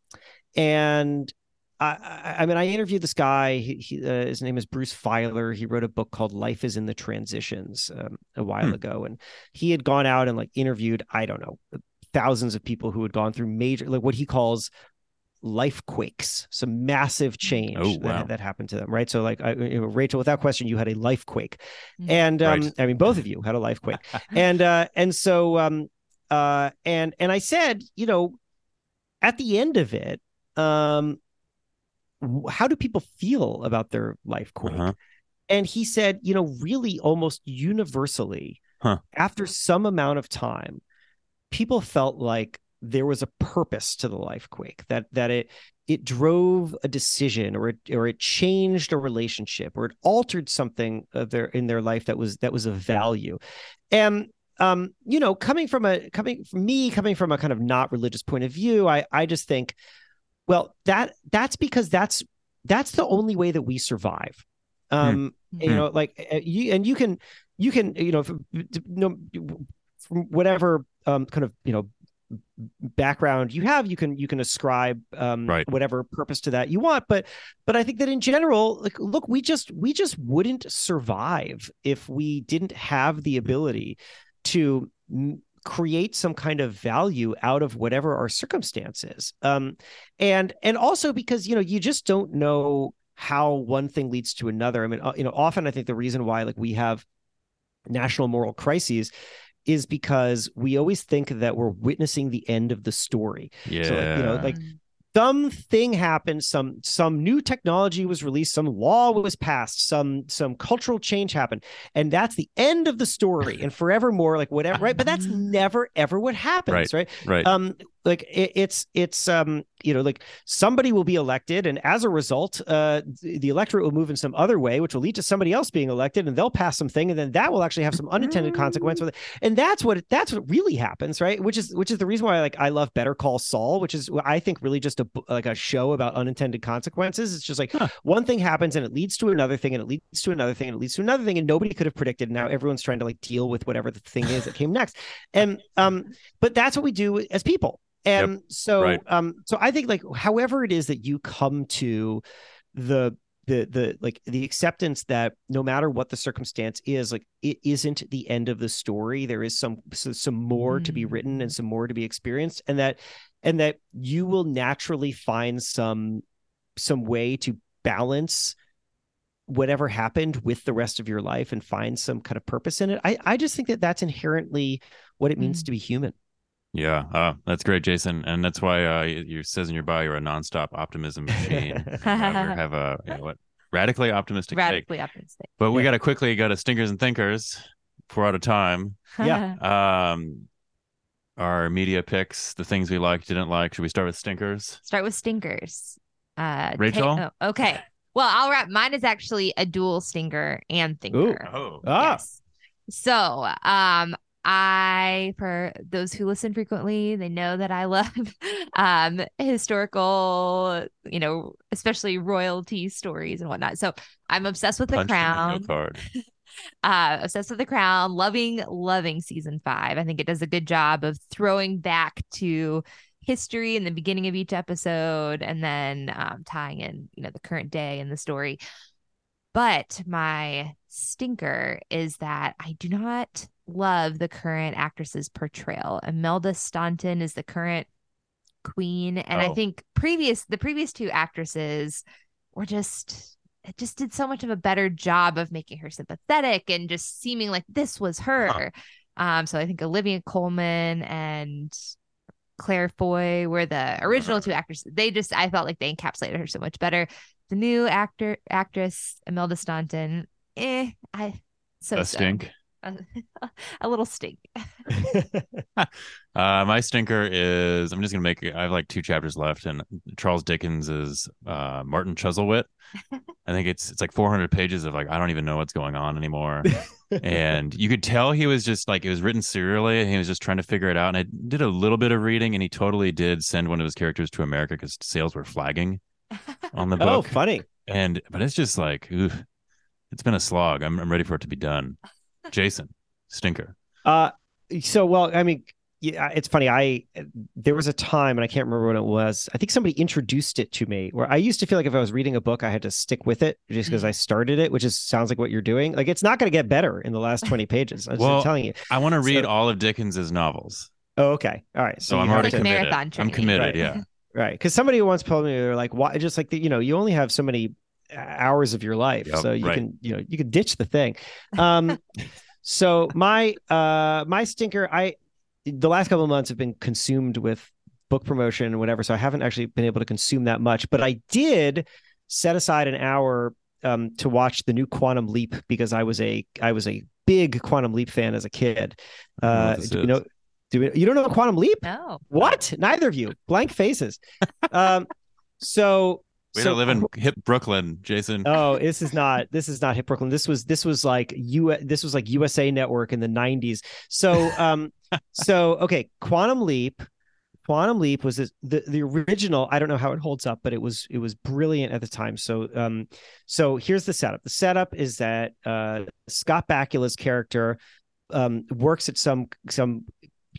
and I, I I mean, I interviewed this guy. He, he, uh, his name is Bruce Feiler. He wrote a book called "Life Is in the Transitions" um, a while Hmm. ago, and he had gone out and like interviewed, I don't know, thousands of people who had gone through major, like what he calls life quakes, some massive change Oh, that, wow. that happened to them. Right. So, like, I, you know, Rachel, without question, you had a life quake, Mhm. and um, Right. I mean, both of you had a life quake, and uh, and so um, uh, and and I said, you know, at the end of it, um, how do people feel about their life quake? Uh-huh. And he said, you know, really almost universally, Huh. after some amount of time, people felt like there was a purpose to the life quake that that it it drove a decision or it or it changed a relationship or it altered something of their in their life that was that was of value. And um you know coming from a coming from me coming from a kind of not religious point of view i i just think well that that's because that's that's the only way that we survive. Um you Hmm. know like uh, you and you can you can you know from, you know, from whatever um kind of you know background you have you can you can ascribe um Right. whatever purpose to that you want. But but i think that in general like look we just we just wouldn't survive if we didn't have the ability to m- create some kind of value out of whatever our circumstances um and and also because you know you just don't know how one thing leads to another. I mean uh, you know often i think the reason why like we have national moral crises is because we always think that we're witnessing the end of the story. Yeah. So, like, you know, like something happened some some new technology was released some law was passed some some cultural change happened and that's the end of the story and forevermore like whatever right but that's never ever what happens right, right. um like it, it's it's um you know like somebody will be elected and as a result uh the, electorate will move in some other way which will lead to somebody else being elected and they'll pass something and then that will actually have some unintended consequence with it and that's what that's what really happens right? Which is which is the reason why like i love better call saul which is i think really just a like a show about unintended consequences. It's just like Huh. one thing happens and it leads to another thing and it leads to another thing and it leads to another thing and nobody could have predicted. And now everyone's trying to like deal with whatever the thing is that came next. And um but that's what we do as people and so right. um so i think like however it is that you come to the the the like the acceptance that no matter what the circumstance is like it isn't the end of the story there is some so, some more to be written and some more to be experienced and that and that you will naturally find some some way to balance whatever happened with the rest of your life and find some kind of purpose in it i i just think that that's inherently what it means Mm. to be human Yeah, uh, that's great, Jason, and that's why uh, you it says in your bio you're a nonstop optimism machine. you have a you know, what radically optimistic take. Radically optimistic. But we got to quickly go to stinkers and thinkers. We're out of time. Yeah. Um, our media picks, the things we liked, didn't like. Should we start with stinkers? Start with stinkers. Uh, ta- Rachel? oh, okay. Well, I'll wrap. Mine is actually a dual stinker and thinker. Oh, Ah. Yes. So, um, I, for those who listen frequently, they know that I love um historical, you know, especially royalty stories and whatnot. So I'm obsessed with the crown. Uh obsessed with the crown, loving, loving season five. I think it does a good job of throwing back to history in the beginning of each episode and then um, tying in, you know, the current day and the story. But my stinker is that I do not love the current actress's portrayal. Imelda Staunton is the current queen, and I Oh. think previous the previous two actresses were just it just did so much of a better job of making her sympathetic and just seeming like this was her. Um, so I think Olivia Colman and Claire Foy were the original two actresses. They just I felt like they encapsulated her so much better. The new actor actress Imelda Staunton, eh, I so a so. stink. A, a little stink. Uh, my stinker is I'm just gonna make. I have like two chapters left, and Charles Dickens is uh, Martin Chuzzlewit. I think it's it's like 400 pages of like I don't even know what's going on anymore, and you could tell he was just like it was written serially, and he was just trying to figure it out. And I did a little bit of reading, and he totally did send one of his characters to America because sales were flagging on the book. oh funny And but it's just like, ooh, it's been a slog. I'm I'm ready for it to be done. Jason, stinker. Uh, so well, I mean, yeah, it's funny. I there was a time, and I can't remember when it was. I think somebody introduced it to me. Where I used to feel like if I was reading a book, I had to stick with it just because I started it, which is sounds like what you're doing. Like it's not going to get better in the last twenty pages. I'm Well, just telling you. I want to read So- all of Dickens's novels. Oh, okay, all right. So, you I'm already Like committed. I'm committed. Right. Yeah. right because somebody once told me they're like, why? Just like the, you know, you only have so many hours of your life, Yep, so you right. can you know you can ditch the thing. Um, so my uh my stinker, I the last couple of months have been consumed with book promotion and whatever, so I haven't actually been able to consume that much. But I did set aside an hour um to watch the new Quantum Leap because I was a I was a big Quantum Leap fan as a kid. I don't know Uh, do you know? Do we, you don't know Quantum Leap? No. What? Neither of you. Blank faces. um, so Way so to live in hip Brooklyn, Jason. Oh, this is not this is not hip Brooklyn. This was this was like U this was like USA Network in the 90s. So um so okay, Quantum Leap Quantum Leap was this, the the original. I don't know how it holds up, but it was it was brilliant at the time. So um so here's the setup. The setup is that uh Scott Bakula's character um works at some some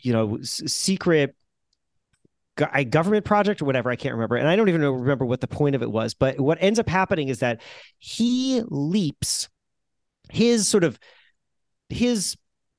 you know s- secret a government project or whatever i can't remember and i don't even remember what the point of it was but what ends up happening is that he leaps his sort of his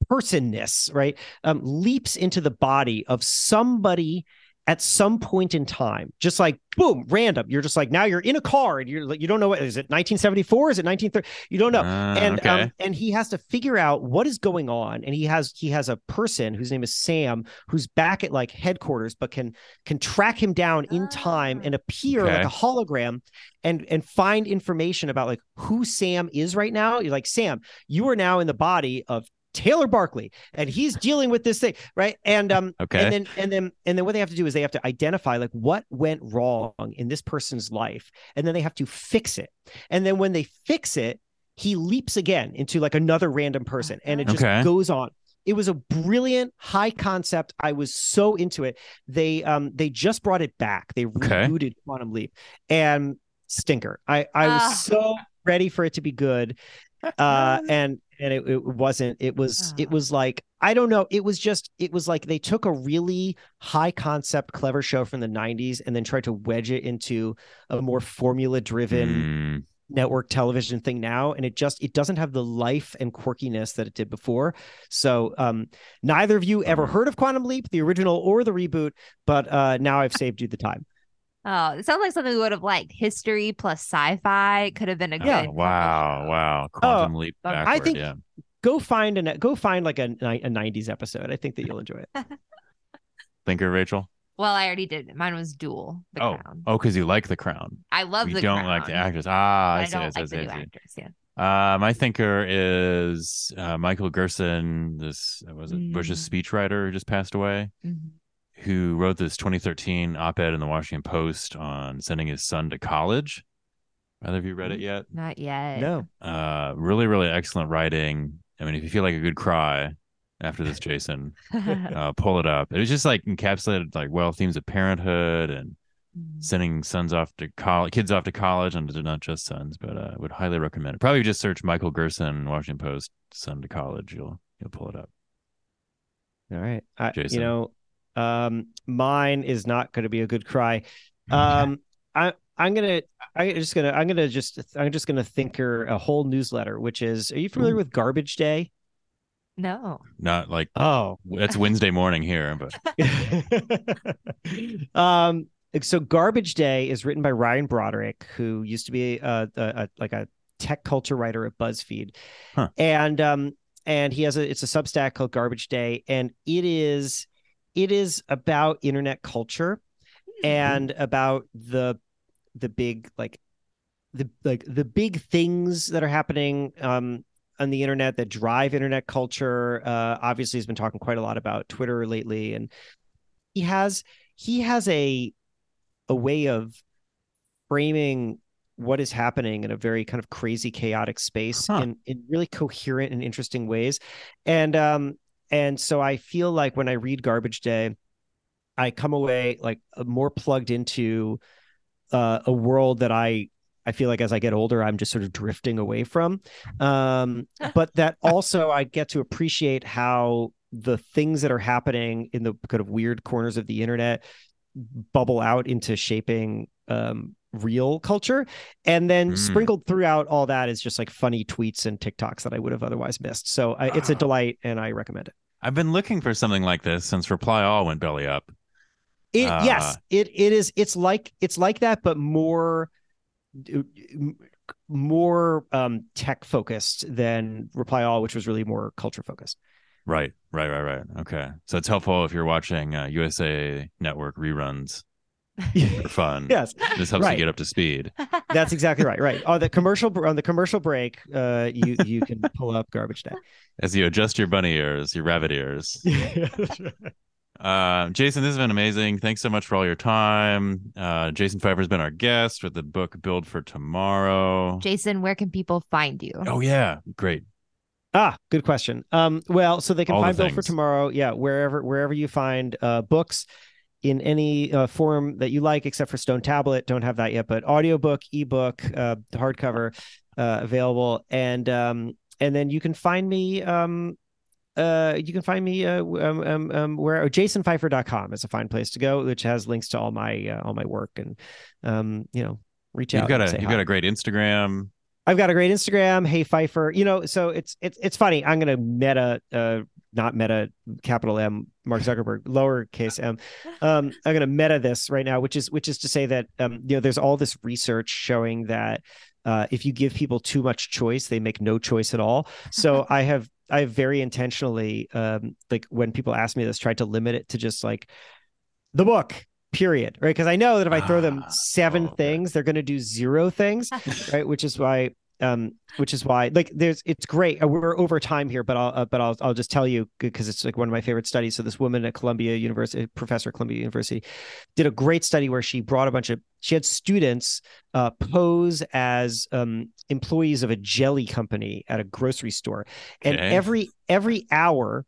personness right um, leaps into the body of somebody at some point in time, just like boom, random. You're just like now you're in a car and you're like you don't know what is it 1974? Is it 1930? You don't know. Ah, and okay. um, and he has to figure out what is going on. And he has he has a person whose name is Sam who's back at like headquarters, but can can track him down in time Ah. and appear like a hologram and and find information about like who Sam is right now. You're like Sam, you are now in the body of Taylor Barkley, and he's dealing with this thing, right? And um, Okay. and then and then and then what they have to do is they have to identify like what went wrong in this person's life, and then they have to fix it. And then when they fix it, he leaps again into like another random person, and it just Okay. goes on. It was a brilliant high concept. I was so into it. They um they just brought it back. They Okay. rebooted Quantum Leap and stinker. I I was Ah. so ready for it to be good. Uh and and it, it wasn't it was it Ah. was like I don't know it was just it was like they took a really high concept clever show from the 90s and then tried to wedge it into a more formula driven Mm, network television thing now and it just it doesn't have the life and quirkiness that it did before. So um neither of you ever heard of quantum leap the original or the reboot but uh now i've saved you the time Oh, it sounds like something we would have liked. History plus sci-fi could have been a oh, good. wow. Wow. Quantum leap but I think- yeah. go find an go find like a, a 90s episode i think that you'll enjoy it Thinker, Rachel? Well, I already did. Mine was Dual. The Oh. Crown. Oh, because you like the crown. I love the you the don't Crown. like the actors. Ah, I, I see. don't I see, I see, the I new see. actors. Yeah. Uh, my thinker is uh, Michael Gerson. This uh, was it Bush's Mm. speechwriter who just passed away, Mhm. Who wrote this 2013 op-ed in the Washington Post on sending his son to college. Either of you read it yet? Not yet. no Uh, really, really excellent writing. I mean, if you feel like a good cry after this, Jason, uh, pull it up. It was just like encapsulated like well themes of parenthood and Mhm. sending sons off to college, kids off to college, and not just sons, but uh, would highly recommend it. Probably just search Michael Gerson, Washington Post, son to college. You'll you'll pull it up. all right I, Jason. you know um mine is not going to be a good cry um i i'm gonna i'm just gonna i'm gonna just i'm just gonna thinker a whole newsletter which is are you familiar Ooh. with garbage day No. Not like oh it's Wednesday morning here, but um so garbage day is written by ryan broderick who used to be a, a, a like a tech culture writer at buzzfeed Huh. and um and he has a it's a substack called garbage day and it is it is about internet culture and about the the big like the like the big things that are happening um on the internet that drive internet culture. Uh obviously he's been talking quite a lot about twitter lately and he has he has a a way of framing what is happening in a very kind of crazy chaotic space Huh. in in really coherent and interesting ways. And um and so i feel like when i read garbage day i come away like more plugged into uh, a world that i i feel like as i get older i'm just sort of drifting away from. Um but that also i get to appreciate how the things that are happening in the kind of weird corners of the internet bubble out into shaping um real culture and then Mm. sprinkled throughout all that is just like funny tweets and tiktoks that i would have otherwise missed so I, it's a Ah. delight and i recommend it I've been looking for something like this since Reply All went belly up. It Uh, yes, it it is. It's like it's like that, but more more um tech focused than Reply All, which was really more culture focused. Right, right, right, right. Okay, so it's helpful if you're watching uh, USA Network reruns for fun. yes, This helps right. you get up to speed. that's exactly right. Right on the commercial on the commercial break, uh, you you can pull up Garbage Day. As you adjust your bunny ears, your rabbit ears. Uh, Jason, this has been amazing. Thanks so much for all your time. Uh, Jason Feifer has been our guest with the book Build for Tomorrow. Jason, where can people find you? oh yeah, great. Ah, good question. Um, well, so they can All the find Build for tomorrow. Yeah, wherever wherever you find uh books in any uh, form that you like, except for Stone Tablet. Don't have that yet, but audiobook, ebook, uh, hardcover, uh, available. And um, and then you can find me um uh you can find me uh um, um, um where jasonfeifer.com is a fine place to go which has links to all my uh, all my work and um you know reach You've out got a you've hi. got a great Instagram. I've got a great Instagram. Hey Feifer, you know, so it's it's it's funny. I'm gonna meta uh, not meta capital M Mark Zuckerberg lowercase m. Um, I'm going to meta this right now, which is which is to say that um, you know there's all this research showing that uh, if you give people too much choice, they make no choice at all. So I have I have very intentionally um, like when people ask me this, tried to limit it to just like the book period right because i know that if i throw them Ah, seven okay. things they're going to do zero things right which is why um which is why like there's it's great Uh, we're over time here but i'll uh, but i'll i'll just tell you because it's like one of my favorite studies so this woman at columbia university professor at columbia university did a great study where she brought a bunch of she had students uh, pose as um, employees of a jelly company at a grocery store and Okay. every every hour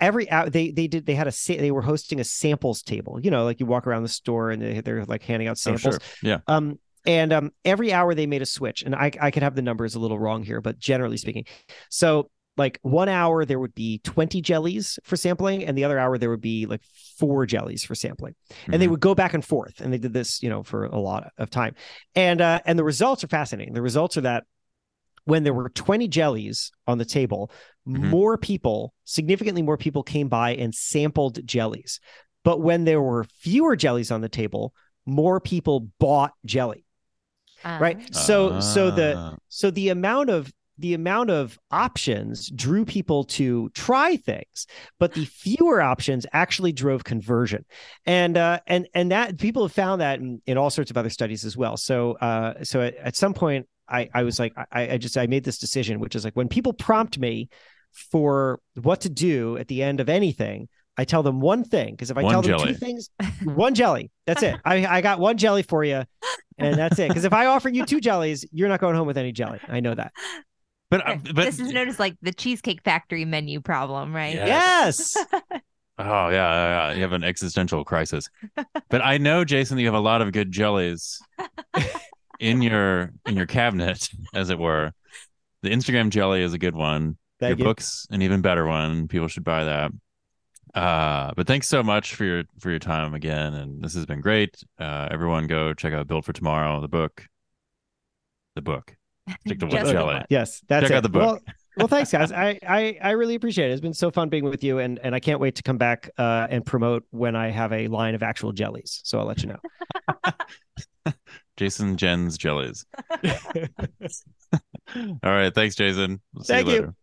every hour they they did they had a they were hosting a samples table you know like you walk around the store and they, they're like handing out Oh, samples sure. Yeah. um, and um, every hour they made a switch, and I I could have the numbers a little wrong here, but generally speaking, so like one hour there would be 20 jellies for sampling, and the other hour there would be like four jellies for sampling, and they Mhm. would go back and forth, and they did this you know for a lot of time, and uh, and the results are fascinating. The results are that when there were 20 jellies on the table, Mhm. more people, significantly more people came by and sampled jellies. But when there were fewer jellies on the table, more people bought jelly. Right. Um, So so the Ah. so the amount of the amount of options drew people to try things, but the fewer options actually drove conversion, and uh, and and that people have found that in, in all sorts of other studies as well. So uh, so at, at some point, I I was like I, I just I made this decision, which is like when people prompt me for what to do at the end of anything, I tell them one thing because if I One tell them jelly. two things, one jelly, that's it. I I got one jelly for you, and that's it. Because if I offer you two jellies, you're not going home with any jelly. I know that. But, uh, but this is known as like the Cheesecake Factory menu problem, right? Yeah. Yes. Oh yeah, yeah, yeah, you have an existential crisis. But I know, Jason, that you have a lot of good jellies in your in your cabinet, as it were. The Instagram jelly is a good one. Thank your you. book's an even better one. People should buy that. Uh, but thanks so much for your for your time again, and this has been great. Uh, everyone, go check out Build for Tomorrow, the book. The book. Stick to one Just the jelly. Yes, that's Check it. out the book. Well, well, thanks, guys. I, I I really appreciate it. It's been so fun being with you, and and I can't wait to come back uh, and promote when I have a line of actual jellies. So I'll let you know. Jason Jen's jellies. All right, thanks, Jason. We'll see Thank you. later.